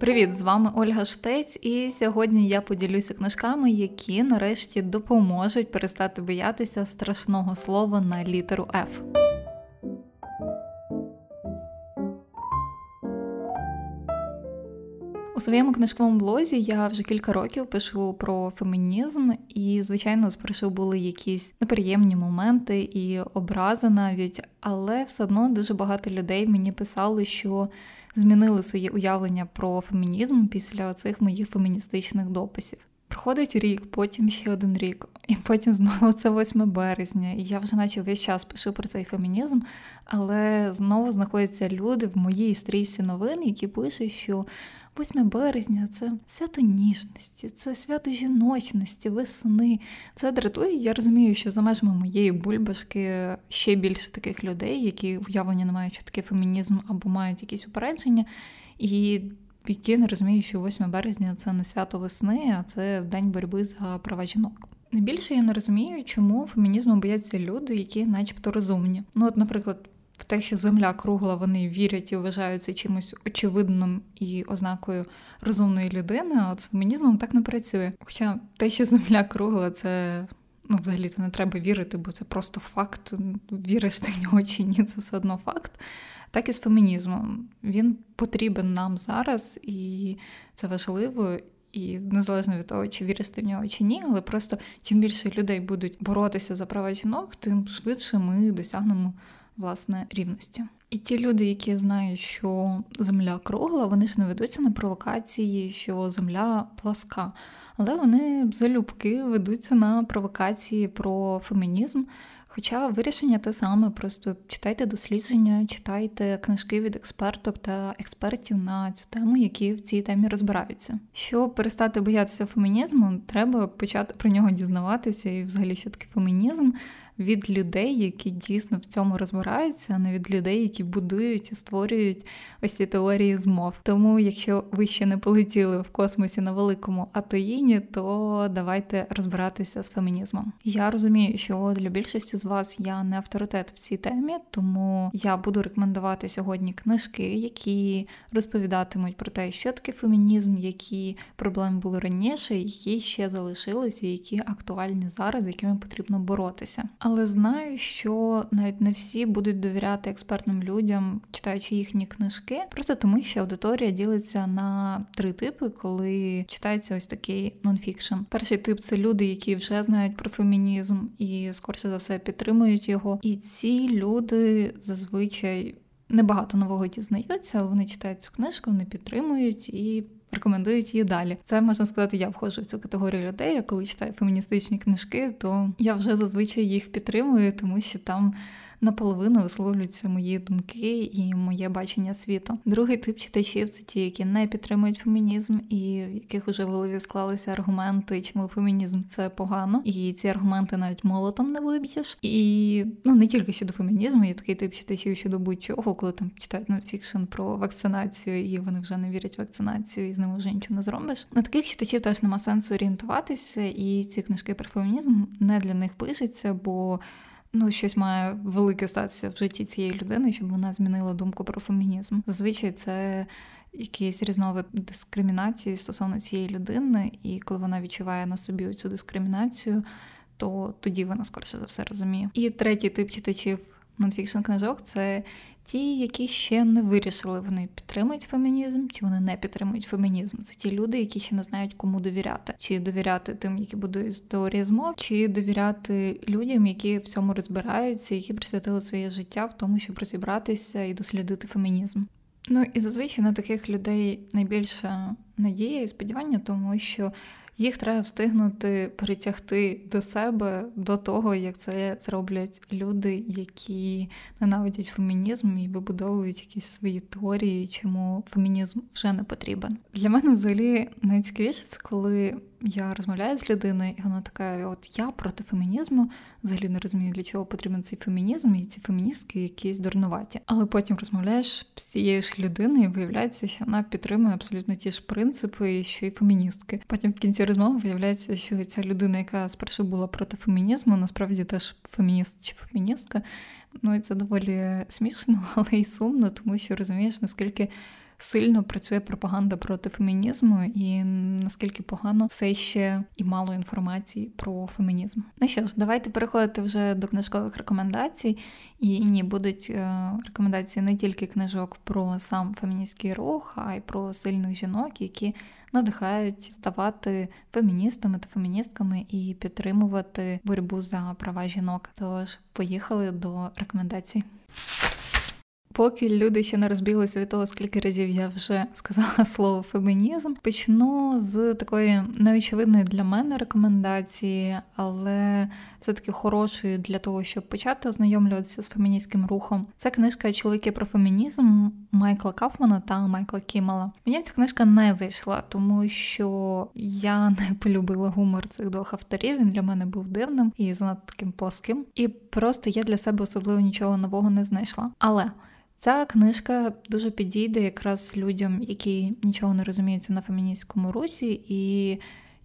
Привіт, з вами Ольга Штець, і сьогодні я поділюся книжками, які нарешті допоможуть перестати боятися страшного слова на літеру F. У своєму книжковому блозі я вже кілька років пишу про фемінізм, і, звичайно, спершу були якісь неприємні моменти і образи навіть, але все одно дуже багато людей мені писали, що змінили своє уявлення про фемінізм після цих моїх феміністичних дописів. Проходить рік, потім ще один рік, і потім знову це 8 березня. І я вже наче весь час пишу про цей фемінізм, але знову знаходяться люди в моїй стрічці новин, які пишуть, що 8 березня це свято ніжності, це свято жіночності, весни. Це дратує. Я розумію, що за межами моєї бульбашки ще більше таких людей, які уявлення не мають, що таке фемінізм або мають якісь упередження, і які не розуміють, що 8 березня це не свято весни, а це день боротьби за права жінок. Найбільше я не розумію, чому фемінізму бояться люди, які, начебто, розумні. Ну, от, наприклад те, що земля кругла, вони вірять і вважають це чимось очевидним і ознакою розумної людини, а от з фемінізмом так не працює. Хоча те, що земля кругла, це. Ну, взагалі-то не треба вірити, бо це просто факт. Віриш ти в нього чи ні, це все одно факт. Так і з фемінізмом. Він потрібен нам зараз, і це важливо. І незалежно від того, чи віриш ти в нього чи ні, але просто чим більше людей будуть боротися за права жінок, тим швидше ми досягнемо власне рівності. І ті люди, які знають, що земля кругла, вони ж не ведуться на провокації, що земля пласка. Але вони залюбки ведуться на провокації про фемінізм. Хоча вирішення те саме, просто читайте дослідження, читайте книжки від експерток та експертів на цю тему, які в цій темі розбираються. Щоб перестати боятися фемінізму, треба почати про нього дізнаватися, і взагалі що таке фемінізм, від людей, які дійсно в цьому розбираються, а не від людей, які будують і створюють ось ці теорії змов. Тому, якщо ви ще не полетіли в космосі на великому атоїні, то давайте розбиратися з фемінізмом. Я розумію, що для більшості з вас я не авторитет в цій темі, тому я буду рекомендувати сьогодні книжки, які розповідатимуть про те, що таке фемінізм, які проблеми були раніше, які ще залишилися, які актуальні зараз, якими потрібно боротися. Але знаю, що навіть не всі будуть довіряти експертним людям, читаючи їхні книжки, просто тому що аудиторія ділиться на три типи, коли читається ось такий нонфікшн. Перший тип це люди, які вже знають про фемінізм і скорше за все підтримують його. І ці люди зазвичай небагато нового дізнаються, але вони читають цю книжку, вони підтримують і рекомендують її далі. Це можна сказати, я входжу в цю категорію людей. Я коли читаю феміністичні книжки, то я вже зазвичай їх підтримую, тому що там наполовину висловлюються мої думки і моє бачення світу. Другий тип читачів це ті, які не підтримують фемінізм, і в яких уже в голові склалися аргументи, чому фемінізм це погано, і ці аргументи навіть молотом не виб'єш. І ну не тільки щодо фемінізму, є такий тип читачів щодо будь-чого, коли там читають нонфікшн про вакцинацію, і вони вже не вірять в вакцинацію, і з ними вже нічого не зробиш. На таких читачів теж нема сенсу орієнтуватися, і ці книжки про фемінізм не для них пишуться, бо ну, щось має велике статися в житті цієї людини, щоб вона змінила думку про фемінізм. Зазвичай це якийсь різновид дискримінації стосовно цієї людини, і коли вона відчуває на собі цю дискримінацію, то тоді вона скорше за все розуміє. І третій тип читачів нонфікшн книжок це ті, які ще не вирішили, вони підтримують фемінізм, чи вони не підтримують фемінізм. Це ті люди, які ще не знають, кому довіряти, чи довіряти тим, які будують теорії змов, чи довіряти людям, які в цьому розбираються, які присвятили своє життя в тому, щоб розібратися і дослідити фемінізм. Ну і зазвичай на таких людей найбільша надія і сподівання, тому що їх треба встигнути притягти до себе до того, як це зроблять люди, які ненавидять фемінізм і вибудовують якісь свої теорії, чому фемінізм вже не потрібен. Для мене взагалі найцікавіше це коли я розмовляю з людиною, і вона така: от я проти фемінізму, взагалі не розумію, для чого потрібен цей фемінізм, і ці феміністки якісь дурнуваті. Але потім розмовляєш з цією ж людиною, і виявляється, що вона підтримує абсолютно ті ж принципи, що й феміністки. Потім в кінці розмови виявляється, що ця людина, яка спершу була проти фемінізму, насправді теж фемініст чи феміністка. Ну і це доволі смішно, але й сумно, тому що розумієш, наскільки сильно працює пропаганда проти фемінізму, і наскільки погано все ще і мало інформації про фемінізм. Ну що ж, давайте переходити вже до книжкових рекомендацій. І ні, будуть е, рекомендації не тільки книжок про сам феміністський рух, а й про сильних жінок, які надихають ставати феміністами та феміністками і підтримувати боротьбу за права жінок. Тож поїхали до рекомендацій. Поки люди ще не розбіглися від того, скільки разів я вже сказала слово фемінізм, почну з такої неочевидної для мене рекомендації, але все-таки хорошої для того, щоб почати ознайомлюватися з феміністським рухом. Це книжка Чоловіки про фемінізм Майкла Кафмана та Майкла Кімала. Мені ця книжка не зайшла, тому що я не полюбила гумор цих двох авторів. Він для мене був дивним і занадто таким пласким. І просто я для себе особливо нічого нового не знайшла. Але Ця книжка дуже підійде якраз людям, які нічого не розуміються на феміністському русі, і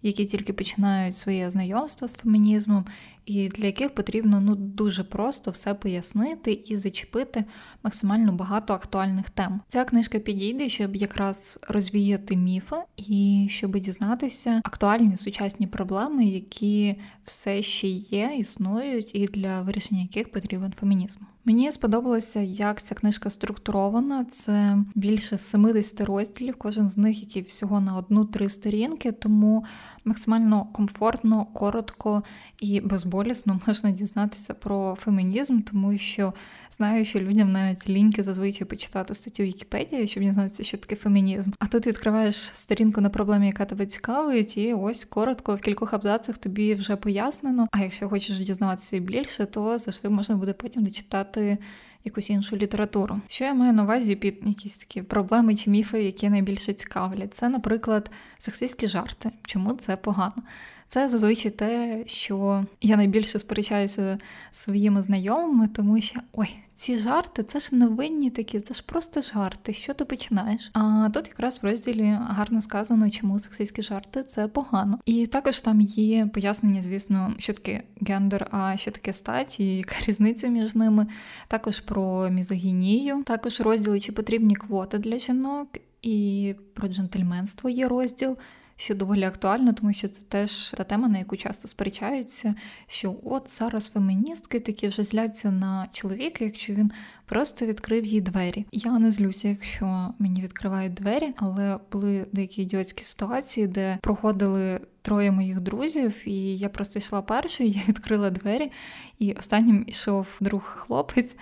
які тільки починають своє знайомство з фемінізмом, і для яких потрібно ну дуже просто все пояснити і зачепити максимально багато актуальних тем. Ця книжка підійде, щоб якраз розвіяти міфи і щоб дізнатися актуальні сучасні проблеми, які все ще є, існують, і для вирішення яких потрібен фемінізм. Мені сподобалося, як ця книжка структурована. Це більше 70 розділів, кожен з них, який всього на одну-три сторінки, тому максимально комфортно, коротко і безболісно можна дізнатися про фемінізм, тому що знаю, що людям навіть ліньки зазвичай почитати статтю Вікіпедії, щоб дізнатися, що таке фемінізм. А тут відкриваєш сторінку на проблемі, яка тебе цікавить, і ось коротко в кількох абзацах тобі вже пояснено. А якщо хочеш дізнаватися більше, то завжди можна буде потім дочитати якусь іншу літературу. Що я маю на увазі під якісь такі проблеми чи міфи, які найбільше цікавлять? Це, наприклад, сексистські жарти. Чому це погано? Це зазвичай те, що я найбільше сперечаюся зі своїми знайомими, тому що ой, ці жарти це ж невинні такі, це ж просто жарти. Що ти починаєш? А тут якраз в розділі гарно сказано, чому сексистські жарти це погано. І також там є пояснення, звісно, що таке гендер, а що таке стать, і яка різниця між ними. Також про мізогінію, також розділи, чи потрібні квоти для жінок, і про джентльменство є розділ що доволі актуально, тому що це теж та тема, на яку часто сперечаються, що от зараз феміністки такі вже зляться на чоловіка, якщо він просто відкрив їй двері. Я не злюся, якщо мені відкривають двері, але були деякі ідіотські ситуації, де проходили. Троє моїх друзів, і я просто йшла першою, я відкрила двері, і останнім йшов друг хлопець,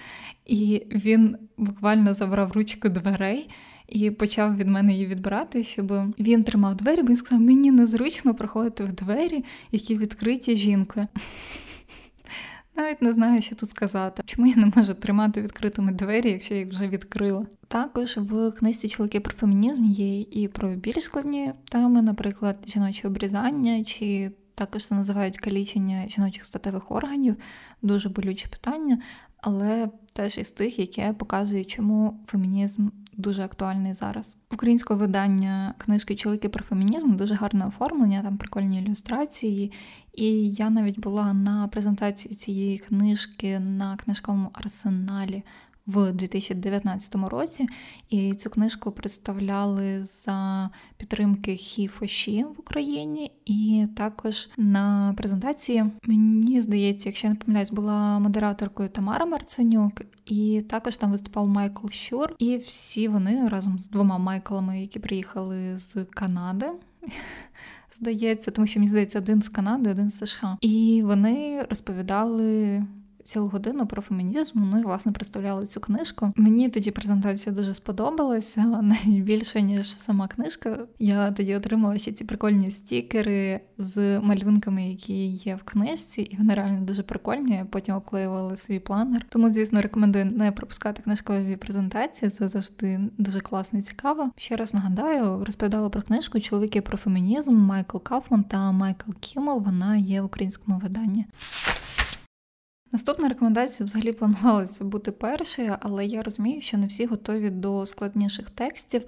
і він буквально забрав ручку дверей і почав від мене її відбирати, щоб він тримав двері, бо він сказав, мені незручно проходити в двері, які відкриті жінкою. Навіть не знаю, що тут сказати. Чому я не можу тримати відкритими двері, якщо я їх вже відкрила? Також в книжці чоловіки про фемінізм є і про більш складні теми, наприклад, жіноче обрізання, чи також це називають калічення жіночих статевих органів, дуже болюче питання, але теж із тих, яке показує, чому фемінізм дуже актуальний зараз. Українське видання книжки Чоловіки про фемінізм дуже гарне оформлення, там прикольні ілюстрації. І я навіть була на презентації цієї книжки на книжковому арсеналі в 2019 році, і цю книжку представляли за підтримки Хіфоші в Україні. І також на презентації мені здається, якщо я не помиляюсь, була модераторкою Тамара Марценюк, і також там виступав Майкл Щур. І всі вони разом з двома Майклами, які приїхали з Канади. Здається, тому що мені здається, один з Канади, один з США. І вони розповідали цілу годину про фемінізм. Ну і власне представляли цю книжку. Мені тоді презентація дуже сподобалася, навіть більше ніж сама книжка. Я тоді отримала ще ці прикольні стікери з малюнками, які є в книжці, і вони реально дуже прикольні. Потім обклеювали свій планер. Тому, звісно, рекомендую не пропускати книжкові презентації. Це завжди дуже класно і цікаво. Ще раз нагадаю, розповідала про книжку Чоловіки про фемінізм Майкл Кафман та Майкл Кіммел. Вона є в українському виданні. Наступна рекомендація взагалі планувалася бути першою, але я розумію, що не всі готові до складніших текстів.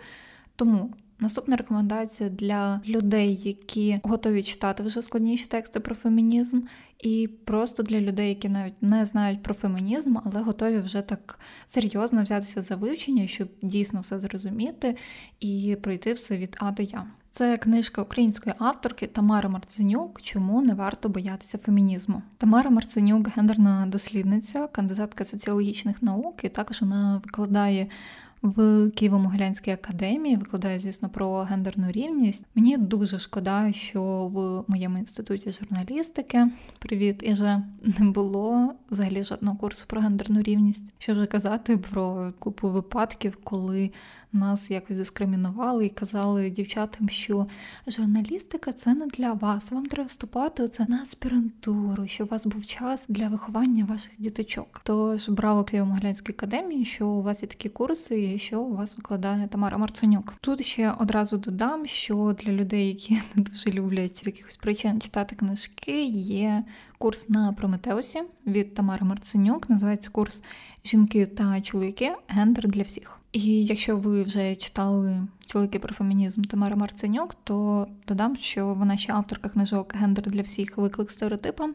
Тому Наступна рекомендація для людей, які готові читати вже складніші тексти про фемінізм, і просто для людей, які навіть не знають про фемінізм, але готові вже так серйозно взятися за вивчення, щоб дійсно все зрозуміти і пройти все від А до Я. Це книжка української авторки Тамари Марценюк Чому не варто боятися фемінізму? Тамара Марценюк гендерна дослідниця, кандидатка соціологічних наук, і також вона викладає в Києво-Могилянській академії, викладає, звісно, про гендерну рівність. Мені дуже шкода, що в моєму інституті журналістики привіт іже не було взагалі жодного курсу про гендерну рівність. Що вже казати про купу випадків, коли нас якось дискримінували і казали дівчатам, що журналістика це не для вас. Вам треба вступати оце на аспірантуру, що у вас був час для виховання ваших діточок. Тож браво Києво-Могилянській академії, що у вас є такі курси, і що у вас викладає Тамара Марценюк. Тут ще одразу додам, що для людей, які не дуже люблять з якихось причин читати книжки, є курс на Прометеусі від Тамари Марценюк. Називається курс Жінки та чоловіки гендер для всіх. І якщо ви вже читали чоловіки про фемінізм Тамара Марценюк, то додам, що вона ще авторка книжок Гендер для всіх виклик стереотипам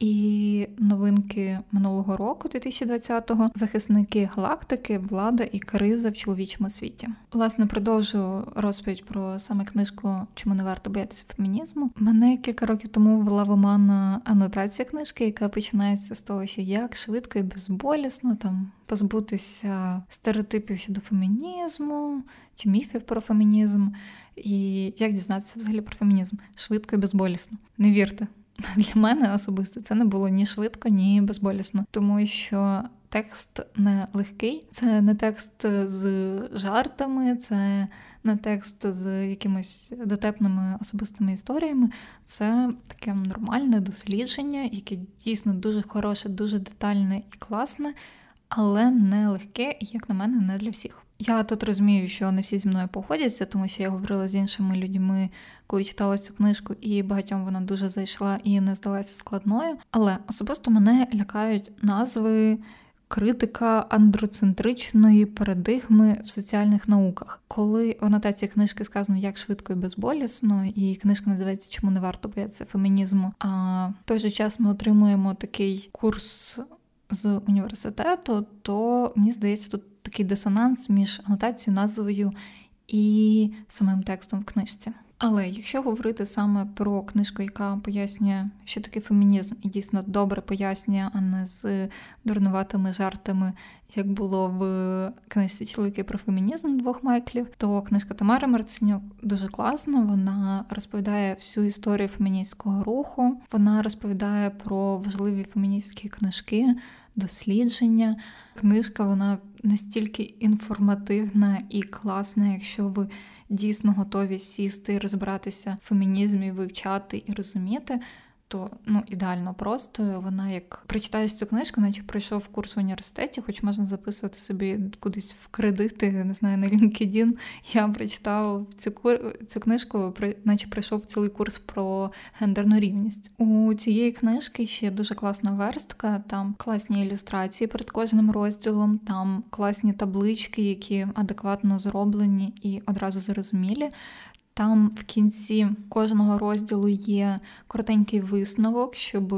і новинки минулого року, 2020-го, захисники галактики, влада і криза в чоловічому світі. Власне, продовжу розповідь про саме книжку Чому не варто боятися фемінізму. Мене кілька років тому вела в оман анотація книжки, яка починається з того, що як швидко і безболісно там позбутися стереотипів щодо фемінізму чи міфів про фемінізм, і як дізнатися взагалі про фемінізм швидко і безболісно. Не вірте. Для мене особисто це не було ні швидко, ні безболісно, тому що текст не легкий, це не текст з жартами, це не текст з якимись дотепними особистими історіями. Це таке нормальне дослідження, яке дійсно дуже хороше, дуже детальне і класне, але не легке, і як на мене, не для всіх. Я тут розумію, що не всі зі мною погодяться, тому що я говорила з іншими людьми, коли читала цю книжку, і багатьом вона дуже зайшла і не здалася складною. Але особисто мене лякають назви. Критика андроцентричної парадигми в соціальних науках, коли в анотації книжки сказано як швидко і безболісно, і книжка називається Чому не варто боятися фемінізму. А в той же час ми отримуємо такий курс з університету, то мені здається, тут такий дисонанс між анотацією, назвою і самим текстом в книжці. Але якщо говорити саме про книжку, яка пояснює, що таке фемінізм, і дійсно добре пояснює, а не з дурнуватими жартами, як було в книжці Чоловіки про фемінізм двох Майклів, то книжка Тамари Марценюк дуже класна. Вона розповідає всю історію феміністського руху. Вона розповідає про важливі феміністські книжки, дослідження. Книжка вона настільки інформативна і класна, якщо ви дійсно готові сісти, розбиратися в фемінізмі, вивчати і розуміти то ну ідеально просто. Вона як прочитаєш цю книжку, наче пройшов курс в університеті, хоч можна записувати собі кудись в кредити, не знаю, на LinkedIn. Я прочитав цю цю книжку, наче пройшов цілий курс про гендерну рівність. У цієї книжки ще дуже класна верстка. Там класні ілюстрації перед кожним розділом, там класні таблички, які адекватно зроблені і одразу зрозумілі. Там в кінці кожного розділу є коротенький висновок, щоб,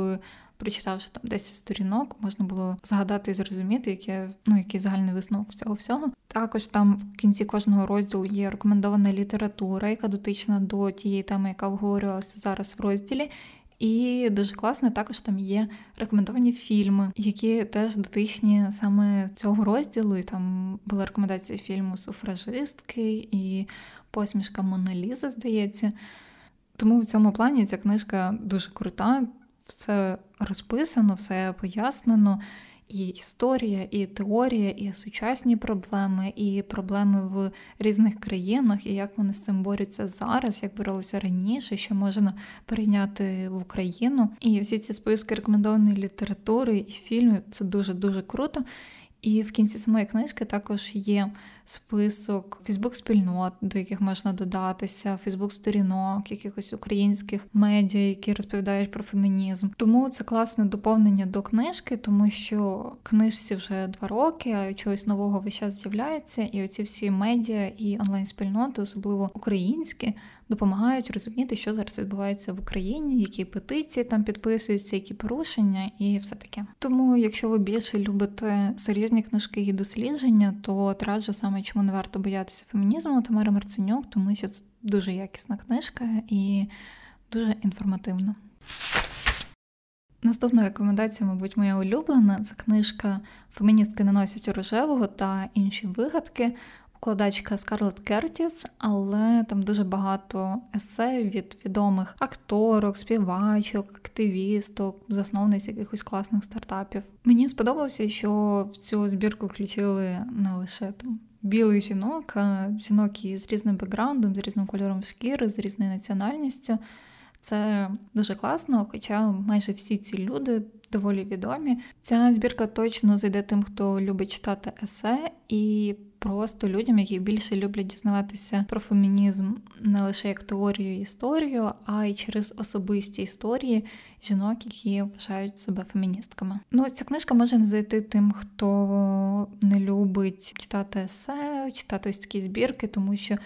прочитавши там 10 сторінок, можна було згадати і зрозуміти, яке, ну, який загальний висновок всього всього. Також там в кінці кожного розділу є рекомендована література, яка дотична до тієї теми, яка обговорювалася зараз в розділі. І дуже класно, також там є рекомендовані фільми, які теж дотичні саме цього розділу. І там була рекомендація фільму Суфражистки і посмішка Моналіза, здається. Тому в цьому плані ця книжка дуже крута, все розписано, все пояснено. І історія, і теорія, і сучасні проблеми, і проблеми в різних країнах, і як вони з цим борються зараз, як боролися раніше, що можна прийняти в Україну. І всі ці списки рекомендованої літератури і фільмів це дуже дуже круто. І в кінці самої книжки також є список Фейсбук-спільнот, до яких можна додатися, Фейсбук-сторінок, якихось українських медіа, які розповідають про фемінізм. Тому це класне доповнення до книжки, тому що книжці вже два роки, а чогось нового весь час з'являється, і оці всі медіа і онлайн-спільноти, особливо українські, допомагають розуміти, що зараз відбувається в Україні, які петиції там підписуються, які порушення, і все таке. Тому, якщо ви більше любите серйозні книжки і дослідження, то раджу саме чому не варто боятися фемінізму Тамара Марценюк, тому що це дуже якісна книжка і дуже інформативна. Наступна рекомендація, мабуть, моя улюблена це книжка Феміністки не носять рожевого та інші вигадки вкладачка Скарлет Кертіс, але там дуже багато есе від відомих акторок, співачок, активісток, засновниць якихось класних стартапів. Мені сподобалося, що в цю збірку включили не лише там. Білих жінок, жінок із різним бекграундом, з різним кольором шкіри, з різною національністю. Це дуже класно, хоча майже всі ці люди доволі відомі. Ця збірка точно зайде тим, хто любить читати есе, і просто людям, які більше люблять дізнаватися про фемінізм не лише як теорію і історію, а й через особисті історії жінок, які вважають себе феміністками. Ну, ця книжка може не зайти тим, хто не любить читати есе, читати ось такі збірки, тому що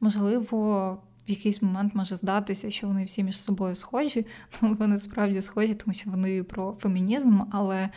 можливо в якийсь момент може здатися, що вони всі між собою схожі, ну вони справді схожі, тому що вони про фемінізм, але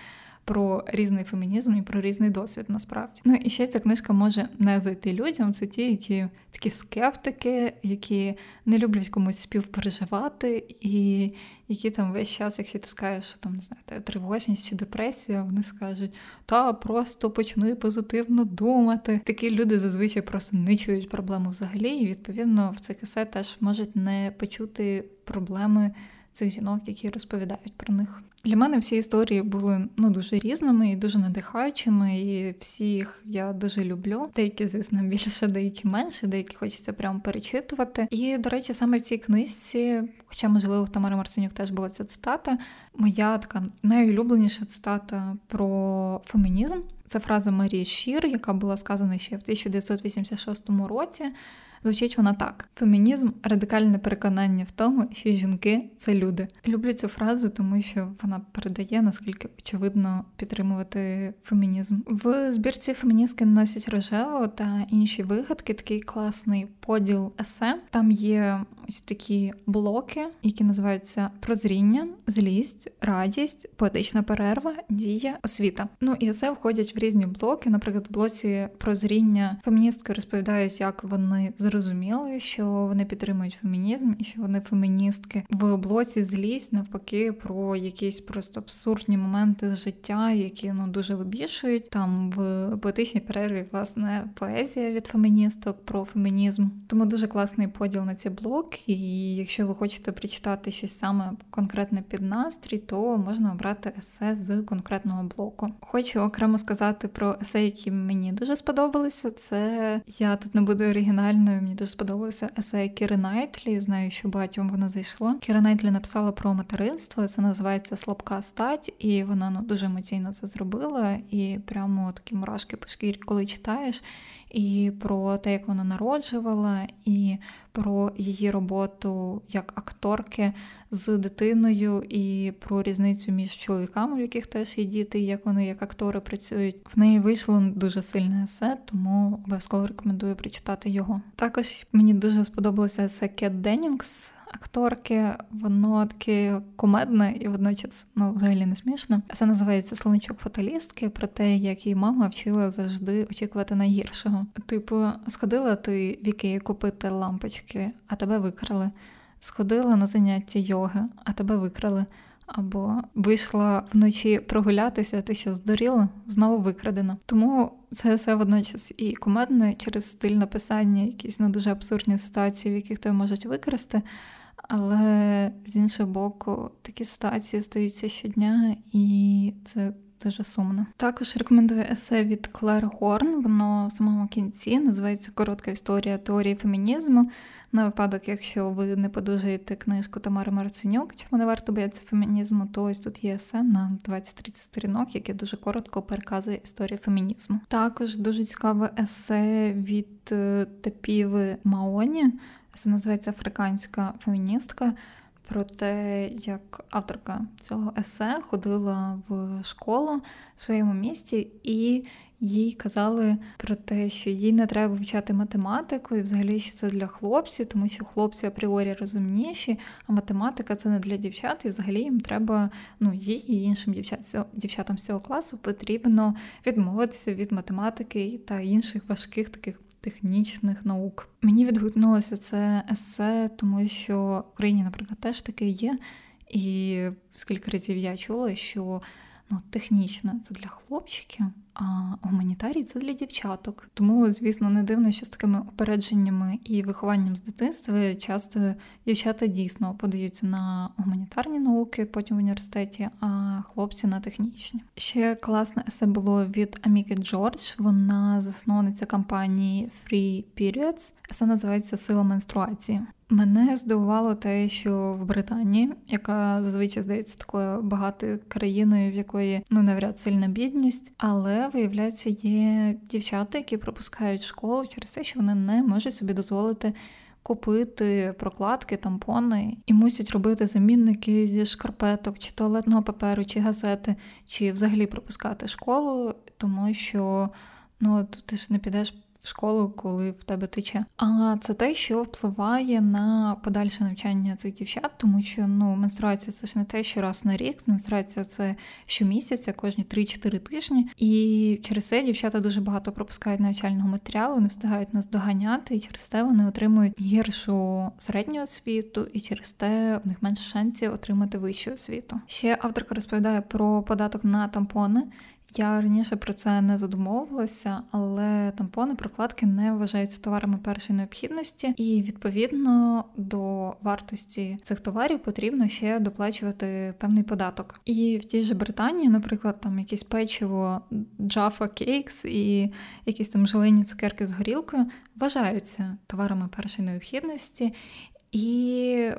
про різний фемінізм і про різний досвід насправді. Ну і ще ця книжка може не зайти людям. Це ті, які такі скептики, які не люблять комусь співпереживати, і які там весь час, якщо ти скажеш, що там не знаю, тривожність чи депресія, вони скажуть, та просто почни позитивно думати. Такі люди зазвичай просто не чують проблему взагалі, і відповідно в цих есе теж можуть не почути проблеми цих жінок, які розповідають про них. Для мене всі історії були ну дуже різними і дуже надихаючими, і всіх я дуже люблю. Деякі, звісно, більше, деякі менше, деякі хочеться прямо перечитувати. І, до речі, саме в цій книжці, хоча, можливо, в Тамари Марценюк теж була ця цитата, моя така найулюбленіша цитата про фемінізм. Це фраза Марії Шір, яка була сказана ще в 1986 році. Звучить вона так: фемінізм радикальне переконання в тому, що жінки це люди. Люблю цю фразу, тому що вона передає наскільки очевидно підтримувати фемінізм. В збірці феміністки носять рожево та інші вигадки. Такий класний поділ есе. Там є ось такі блоки, які називаються прозріння, злість, радість, поетична перерва, дія, освіта. Ну і есе входять в різні блоки. Наприклад, в блоці прозріння феміністки розповідають, як вони зрозуміли, що вони підтримують фемінізм і що вони феміністки. В блоці злість навпаки про якісь просто абсурдні моменти з життя, які ну дуже вибішують. Там в поетичній перерві власне поезія від феміністок про фемінізм. Тому дуже класний поділ на ці блоки. І якщо ви хочете прочитати щось саме конкретне під настрій, то можна обрати есе з конкретного блоку. Хочу окремо сказати про есе, які мені дуже сподобалися. Це я тут не буду оригінальною. Мені дуже сподобалося есе Кіри Найтлі. Знаю, що багатьом воно зайшло. Кіра Найтлі написала про материнство. Це називається Слабка стать, і вона ну дуже емоційно це зробила. І прямо такі мурашки по шкірі, коли читаєш і про те, як вона народжувала, і про її роботу як акторки з дитиною, і про різницю між чоловіками, в яких теж є діти, і як вони як актори працюють. В неї вийшло дуже сильне есе, тому обов'язково рекомендую прочитати його. Також мені дуже сподобалося есе Кет Деннінгс акторки, воно таке кумедне і водночас ну, взагалі не смішно. Це називається Слоничок фаталістки про те, як її мама вчила завжди очікувати найгіршого. Типу, сходила ти в Ікеї купити лампочки, а тебе викрали. Сходила на заняття йоги, а тебе викрали. Або вийшла вночі прогулятися, ти що здоріла, знову викрадена. Тому це все водночас і кумедне через стиль написання, якісь ну, дуже абсурдні ситуації, в яких тебе можуть викрасти. Але з іншого боку, такі ситуації стаються щодня, і це дуже сумно. Також рекомендую есе від Клер Хорн. Воно в самому кінці називається Коротка історія теорії фемінізму. На випадок, якщо ви не подужаєте книжку Тамари Марценюк, чому не варто боятися фемінізму, то ось тут є есе на 20-30 сторінок, яке дуже коротко переказує історію фемінізму. Також дуже цікаве есе від е, Тепіви Маоні. Це називається Африканська феміністка про те, як авторка цього есе ходила в школу в своєму місті, і їй казали про те, що їй не треба вивчати математику, і взагалі що це для хлопців, тому що хлопці апріорі розумніші, а математика це не для дівчат, і взагалі їм треба, ну їй і іншим дівчат, дівчатам з цього класу потрібно відмовитися від математики та інших важких таких технічних наук. Мені відгукнулося це есе, тому що в Україні, наприклад, теж таке є. І скільки разів я чула, що ну, технічне це для хлопчиків, а гуманітарій це для дівчаток. Тому, звісно, не дивно, що з такими опередженнями і вихованням з дитинства часто дівчата дійсно подаються на гуманітарні науки, потім в університеті, а хлопці на технічні. Ще класне есе було від Аміки Джордж. Вона засновниця компанії Free Periods. Есе називається Сила менструації. Мене здивувало те, що в Британії, яка зазвичай здається такою багатою країною, в якої ну навряд сильна бідність, але виявляється, є дівчата, які пропускають школу через те, що вони не можуть собі дозволити. Купити прокладки, тампони і мусять робити замінники зі шкарпеток, чи туалетного паперу, чи газети, чи взагалі пропускати школу, тому що ну ти ж не підеш школу, коли в тебе тече. А це те, що впливає на подальше навчання цих дівчат, тому що ну менструація це ж не те, що раз на рік. Менструація це щомісяця, кожні 3-4 тижні. І через це дівчата дуже багато пропускають навчального матеріалу, не встигають нас доганяти, і через те вони отримують гіршу середню освіту, і через те в них менше шансів отримати вищу освіту. Ще авторка розповідає про податок на тампони. Я раніше про це не задумовувалася, але тампони, прокладки не вважаються товарами першої необхідності, і відповідно до вартості цих товарів потрібно ще доплачувати певний податок. І в тій же Британії, наприклад, там якесь печиво Jaffa Cakes і якісь там желені цукерки з горілкою вважаються товарами першої необхідності і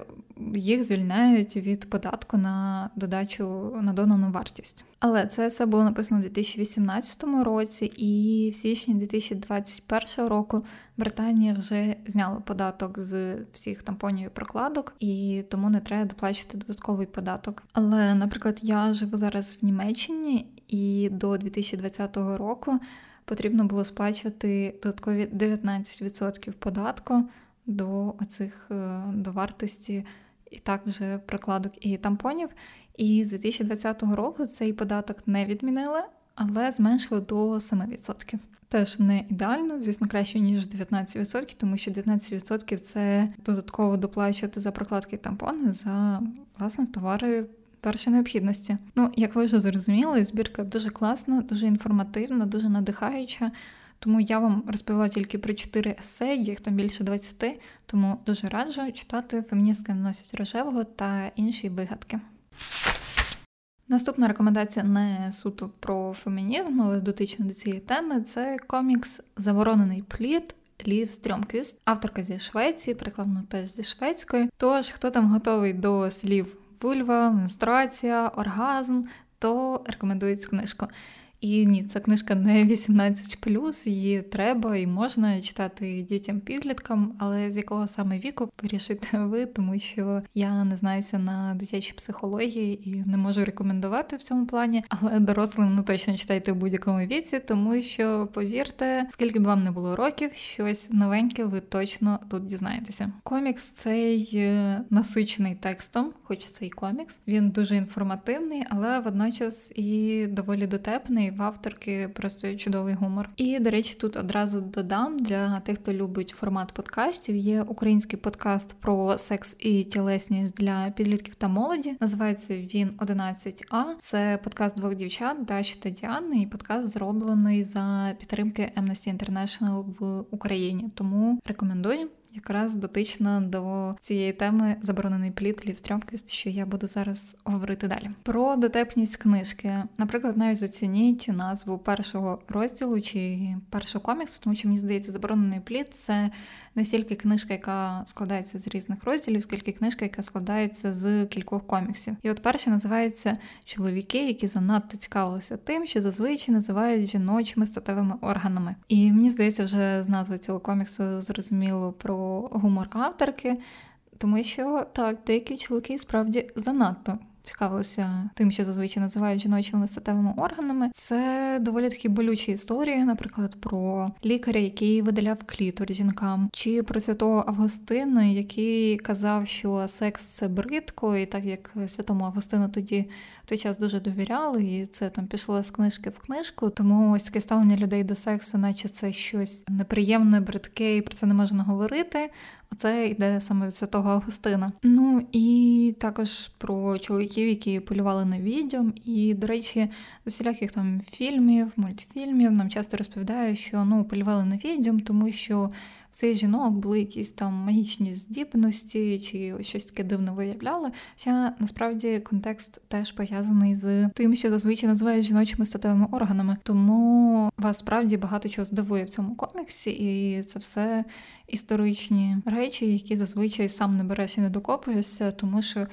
їх звільняють від податку на додачу на донану вартість. Але це все було написано у 2018 році, і в січні 2021 року Британія вже зняла податок з всіх тампонів і прокладок, і тому не треба доплачувати додатковий податок. Але, наприклад, я живу зараз в Німеччині, і до 2020 року потрібно було сплачувати додаткові 19% податку до оцих е, до вартості і так вже прокладок і тампонів. І з 2020 року цей податок не відмінили, але зменшили до 7%. Теж не ідеально, звісно, краще ніж 19%, тому що 19% це додатково доплачувати за прокладки і тампони за власне товари першої необхідності. Ну, як ви вже зрозуміли, збірка дуже класна, дуже інформативна, дуже надихаюча. Тому я вам розповіла тільки про чотири есе, їх там більше 20, тому дуже раджу читати феміністки наносять рожевого та інші вигадки. Наступна рекомендація не суто про фемінізм, але дотична до цієї теми це комікс Заборонений плід Лів Стрьомквіст, авторка зі Швеції, прикладно теж зі шведської. Тож, хто там готовий до слів вульва, менструація, оргазм, то рекомендую цю книжку. І ні, ця книжка не 18, її треба і можна читати дітям-підліткам, але з якого саме віку вирішуєте ви, тому що я не знаюся на дитячій психології і не можу рекомендувати в цьому плані. Але дорослим ну точно читайте в будь-якому віці, тому що повірте, скільки б вам не було років, щось новеньке ви точно тут дізнаєтеся. Комікс цей е, насичений текстом, хоч це і комікс. Він дуже інформативний, але водночас і доволі дотепний в авторки просто чудовий гумор. І, до речі, тут одразу додам для тих, хто любить формат подкастів. Є український подкаст про секс і тілесність для підлітків та молоді. Називається він 11А. Це подкаст двох дівчат Даші та Діани. І подкаст зроблений за підтримки Amnesty International в Україні. Тому рекомендую. Якраз дотична до цієї теми заборонений плід Лівстрьомквіст, що я буду зараз говорити далі. Про дотепність книжки. Наприклад, навіть зацініть назву першого розділу чи першого коміксу, тому що мені здається, заборонений плід це не стільки книжка, яка складається з різних розділів, скільки книжка, яка складається з кількох коміксів. І от перша називається Чоловіки, які занадто цікавилися тим, що зазвичай називають жіночими статевими органами. І мені здається, вже з назви цього коміксу зрозуміло про гумор авторки, тому що так, деякі чоловіки справді занадто цікавилися тим, що зазвичай називають жіночими статевими органами. Це доволі такі болючі історії, наприклад, про лікаря, який видаляв клітор жінкам, чи про святого Августина, який казав, що секс це бридко, і так як святому Августину тоді той час дуже довіряли, і це там пішло з книжки в книжку. Тому ось таке ставлення людей до сексу, наче це щось неприємне, бридке, і про це не можна говорити. Оце йде саме від святого Августина. Ну і також про чоловіків, які полювали на відьом. І, до речі, з усіляких там фільмів, мультфільмів нам часто розповідають, що ну полювали на відьом, тому що цих жінок були якісь там магічні здібності чи щось таке дивне виявляли. Хоча насправді контекст теж пов'язаний з тим, що зазвичай називають жіночими статевими органами. Тому вас справді багато чого здивує в цьому коміксі, і це все історичні речі, які зазвичай сам не береш і не докопуєшся, тому що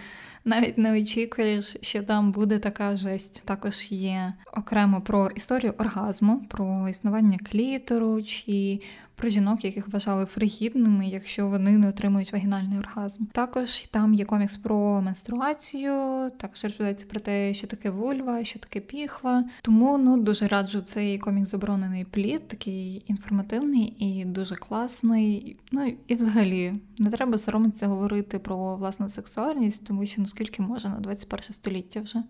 навіть не очікуєш, що там буде така жесть. Також є окремо про історію оргазму, про існування клітору чи про жінок, яких вважали фригідними, якщо вони не отримують вагінальний оргазм. Також там є комікс про менструацію, також розповідається про те, що таке вульва, що таке піхва. Тому ну дуже раджу цей комікс заборонений плід, такий інформативний і дуже класний. Ну і взагалі не треба соромитися говорити про власну сексуальність, тому що ну скільки може на 21 століття вже.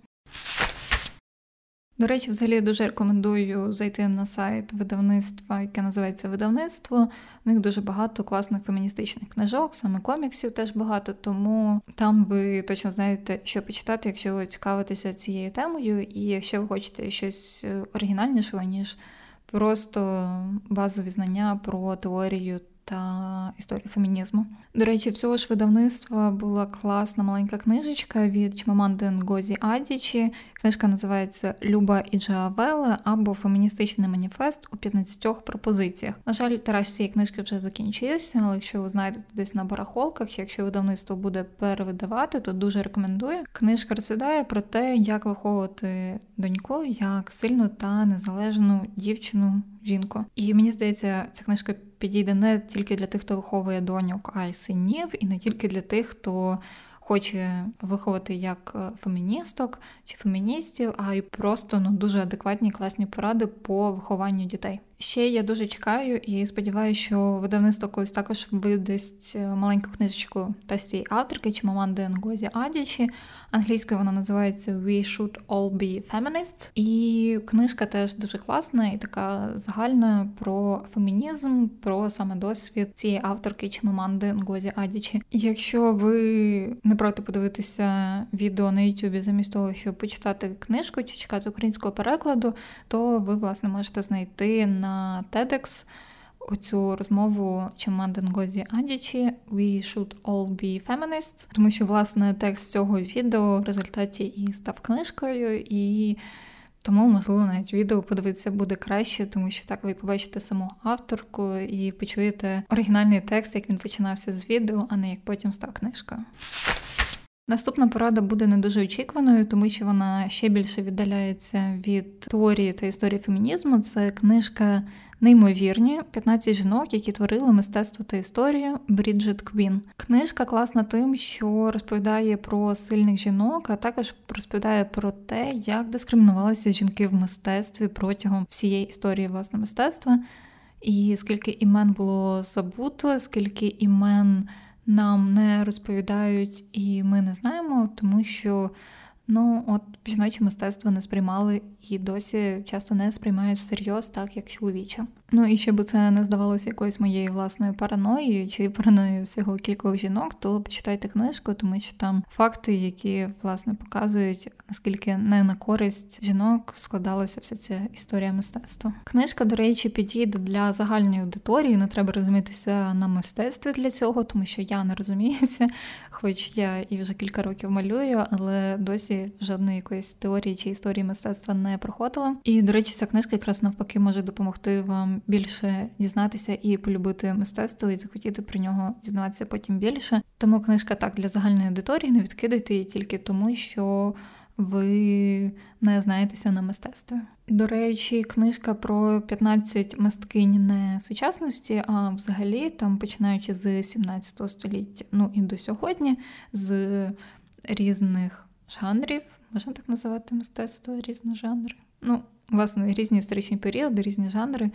До речі, взагалі дуже рекомендую зайти на сайт видавництва, яке називається видавництво. У них дуже багато класних феміністичних книжок, саме коміксів теж багато, тому там ви точно знаєте, що почитати, якщо ви цікавитеся цією темою, і якщо ви хочете щось е, оригінальнішого, ніж просто базові знання про теорію та історію фемінізму. До речі, всього ж видавництва була класна маленька книжечка від Чмаманди Нгозі Адічі. Книжка називається Люба і Джавеле або Феміністичний маніфест у 15 пропозиціях. На жаль, тираж цієї книжки вже закінчився, але якщо ви знайдете десь на барахолках, якщо видавництво буде перевидавати, то дуже рекомендую. Книжка розповідає про те, як виховувати доньку як сильну та незалежну дівчину жінку. І мені здається, ця книжка підійде не тільки для тих, хто виховує доньок, а й синів, і не тільки для тих, хто хоче виховати як е, феміністок чи феміністів, а й просто ну дуже адекватні класні поради по вихованню дітей. Ще я дуже чекаю і сподіваюся, що видавництво колись також видасть е, маленьку книжечку та з цієї авторки чи Маманди Нгозі Адічі. Англійською вона називається We Should All Be Feminists. І книжка теж дуже класна і така загальна про фемінізм, про саме досвід цієї авторки чи Маманди Нгозі Адічі. Якщо ви не проти подивитися відео на YouTube замість того, щоб почитати книжку чи чекати українського перекладу, то ви власне можете знайти на TEDx оцю розмову Чиманди Нгозі Адічі We should all be feminists, тому що власне текст цього відео в результаті і став книжкою, і тому, можливо, навіть відео подивитися буде краще, тому що так ви побачите саму авторку і почуєте оригінальний текст, як він починався з відео, а не як потім став книжкою. Наступна порада буде не дуже очікуваною, тому що вона ще більше віддаляється від теорії та історії фемінізму. Це книжка Неймовірні 15 жінок, які творили мистецтво та історію Бріджит Квін. Книжка класна тим, що розповідає про сильних жінок, а також розповідає про те, як дискримінувалися жінки в мистецтві протягом всієї історії власне мистецтва, і скільки імен було забуто, скільки імен нам не розповідають, і ми не знаємо, тому що ну от жіноче мистецтво не сприймали і досі часто не сприймають всерйоз так, як чоловіче. Ну і щоб це не здавалося якоюсь моєю власною параноєю чи параноєю всього кількох жінок, то почитайте книжку, тому що там факти, які власне показують наскільки не на користь жінок складалася вся ця історія мистецтва. Книжка, до речі, підійде для загальної аудиторії. Не треба розумітися на мистецтві для цього, тому що я не розуміюся, хоч я і вже кілька років малюю, але досі жодної якоїсь теорії чи історії мистецтва не проходила. І до речі, ця книжка якраз навпаки може допомогти вам більше дізнатися і полюбити мистецтво, і захотіти про нього дізнаватися потім більше. Тому книжка так для загальної аудиторії, не відкидайте її тільки тому, що ви не знаєтеся на мистецтві. До речі, книжка про 15 мисткинь не сучасності, а взагалі, там починаючи з 17 століття, ну і до сьогодні, з різних жанрів, можна так називати мистецтво, різні жанри. Ну, власне, різні історичні періоди, різні жанри,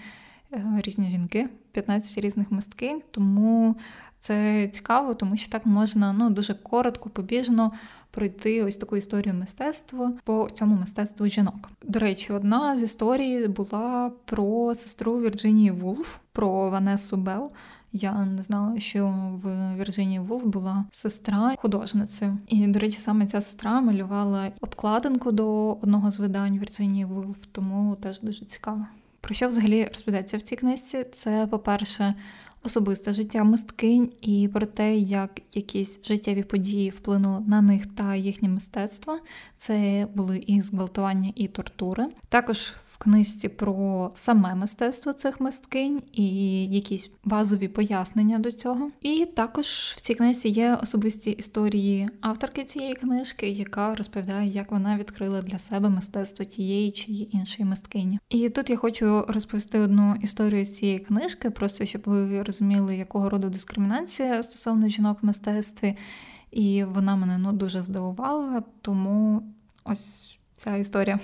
різні жінки, 15 різних мисткинь. Тому це цікаво, тому що так можна ну, дуже коротко, побіжно пройти ось таку історію мистецтва по цьому мистецтву жінок. До речі, одна з історій була про сестру Вірджинії Вулф, про Ванесу Белл. Я не знала, що в Вірджинії Вулф була сестра художниці. І, до речі, саме ця сестра малювала обкладинку до одного з видань Вірджинії Вулф, тому теж дуже цікаво. Про що взагалі розповідається в цій книжці? Це, по-перше, особисте життя мисткинь і про те, як якісь життєві події вплинули на них та їхнє мистецтво. Це були і зґвалтування, і тортури. Також книжці про саме мистецтво цих мисткинь і якісь базові пояснення до цього. І також в цій книжці є особисті історії авторки цієї книжки, яка розповідає, як вона відкрила для себе мистецтво тієї чи іншої мисткині. І тут я хочу розповісти одну історію цієї книжки, просто щоб ви розуміли, якого роду дискримінація стосовно жінок в мистецтві. І вона мене ну дуже здивувала, тому ось ця історія.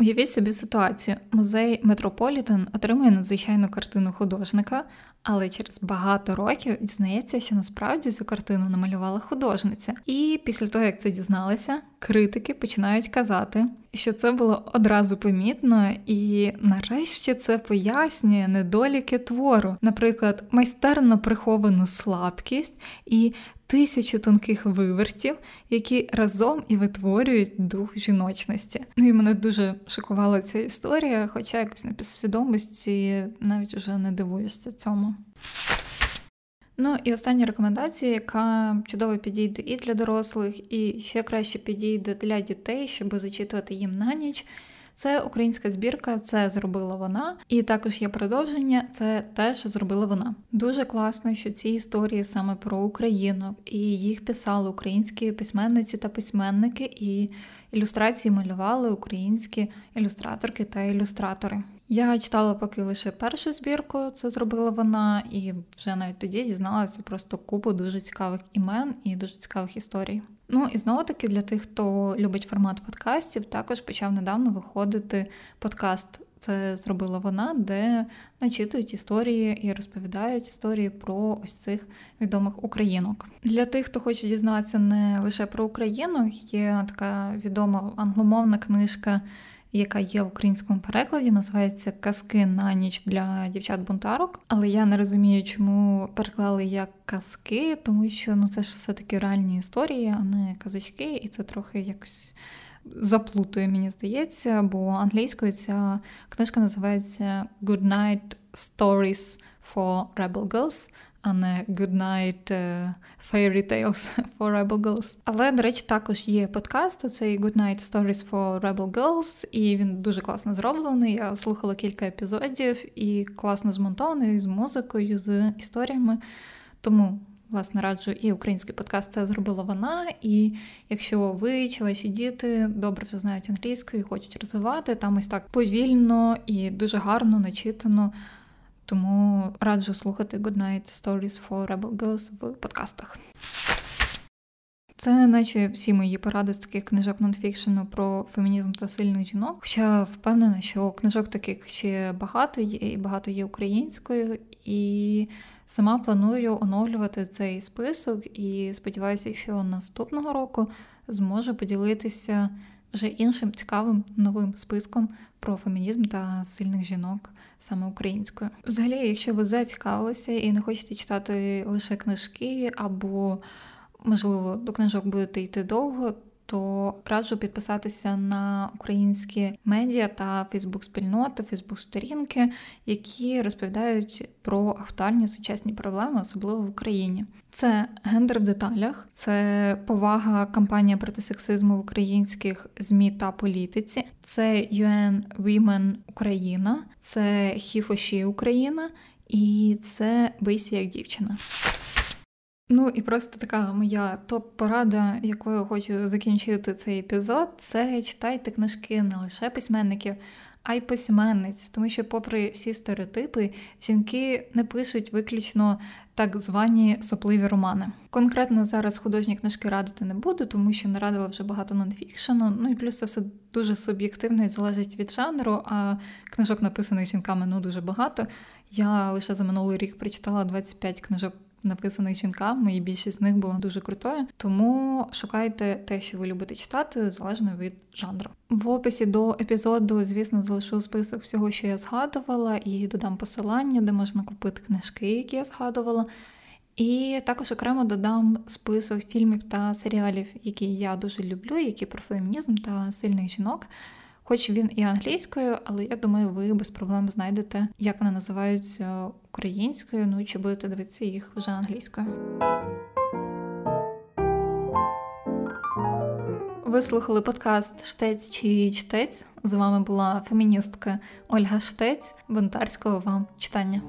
Уявіть собі ситуацію. Музей Метрополітен отримує надзвичайну картину художника, але через багато років дізнається, що насправді цю картину намалювала художниця. І після того, як це дізналися, критики починають казати, що це було одразу помітно, і нарешті це пояснює недоліки твору, наприклад, майстерно приховану слабкість і тисячу тонких вивертів, які разом і витворюють дух жіночності. Ну і мене дуже шокувала ця історія, хоча якось на підсвідомості навіть уже не дивуєшся цьому. Ну і остання рекомендація, яка чудово підійде і для дорослих, і ще краще підійде для дітей, щоб зачитувати їм на ніч. Це українська збірка, це зробила вона, і також є продовження, це теж зробила вона. Дуже класно, що ці історії саме про українок, і їх писали українські письменниці та письменники, і ілюстрації малювали українські ілюстраторки та ілюстратори. Я читала поки лише першу збірку, це зробила вона, і вже навіть тоді дізналася просто купу дуже цікавих імен і дуже цікавих історій. Ну і знову таки для тих, хто любить формат подкастів, також почав недавно виходити подкаст. Це зробила вона, де начитують історії і розповідають історії про ось цих відомих українок. Для тих, хто хоче дізнатися не лише про Україну, є така відома англомовна книжка яка є в українському перекладі, називається Казки на ніч для дівчат-бунтарок. Але я не розумію, чому переклали як казки, тому що ну це ж все-таки реальні історії, а не казочки, і це трохи якось. Заплутує, мені здається, бо англійською ця книжка називається Good Night Stories for Rebel Girls а не Good Night е, Fairy Tales for Rebel Girls. Але, до речі, також є подкаст, цей Good Night Stories for Rebel Girls, і він дуже класно зроблений. Я слухала кілька епізодів і класно змонтований з музикою, з історіями. Тому. Власне, раджу і український подкаст це зробила вона. І якщо ви чи ваші діти добре вже знають англійську і хочуть розвивати, там ось так повільно і дуже гарно начитано тому раджу слухати Goodnight Stories for Rebel Girls в подкастах. Це, наче всі мої поради з таких книжок нонфікшену про фемінізм та сильних жінок. Хоча впевнена, що книжок таких ще багато є, і багато є українською, і сама планую оновлювати цей список. І сподіваюся, що наступного року зможу поділитися вже іншим цікавим новим списком про фемінізм та сильних жінок саме українською. Взагалі, якщо ви зацікавилися і не хочете читати лише книжки, або, можливо, до книжок будете йти довго. То раджу підписатися на українські медіа та Фейсбук-спільноти, Фейсбук-сторінки, які розповідають про актуальні сучасні проблеми, особливо в Україні. Це гендер в деталях, це повага кампанія проти сексизму в українських змі та політиці, це UN Women Україна, це Хіфоші Україна і це Бийся як дівчина. Ну і просто така моя топ-порада, якою хочу закінчити цей епізод, це читайте книжки не лише письменників, а й письменниць, тому що, попри всі стереотипи, жінки не пишуть виключно так звані сопливі романи. Конкретно зараз художні книжки радити не буду, тому що нарадила вже багато нонфікшену. Ну і плюс це все дуже суб'єктивно і залежить від жанру. А книжок написаних жінками ну дуже багато. Я лише за минулий рік прочитала 25 книжок написаних жінками, і більшість з них була дуже крутою. Тому шукайте те, що ви любите читати, залежно від жанру. В описі до епізоду, звісно, залишу список всього, що я згадувала, і додам посилання, де можна купити книжки, які я згадувала. І також окремо додам список фільмів та серіалів, які я дуже люблю, які про фемінізм та сильних жінок хоч він і англійською, але я думаю, ви без проблем знайдете, як вони називаються українською. Ну чи будете дивитися їх вже англійською. Ви слухали подкаст Штець чи чтець. З вами була феміністка Ольга Штець. Бунтарського вам читання.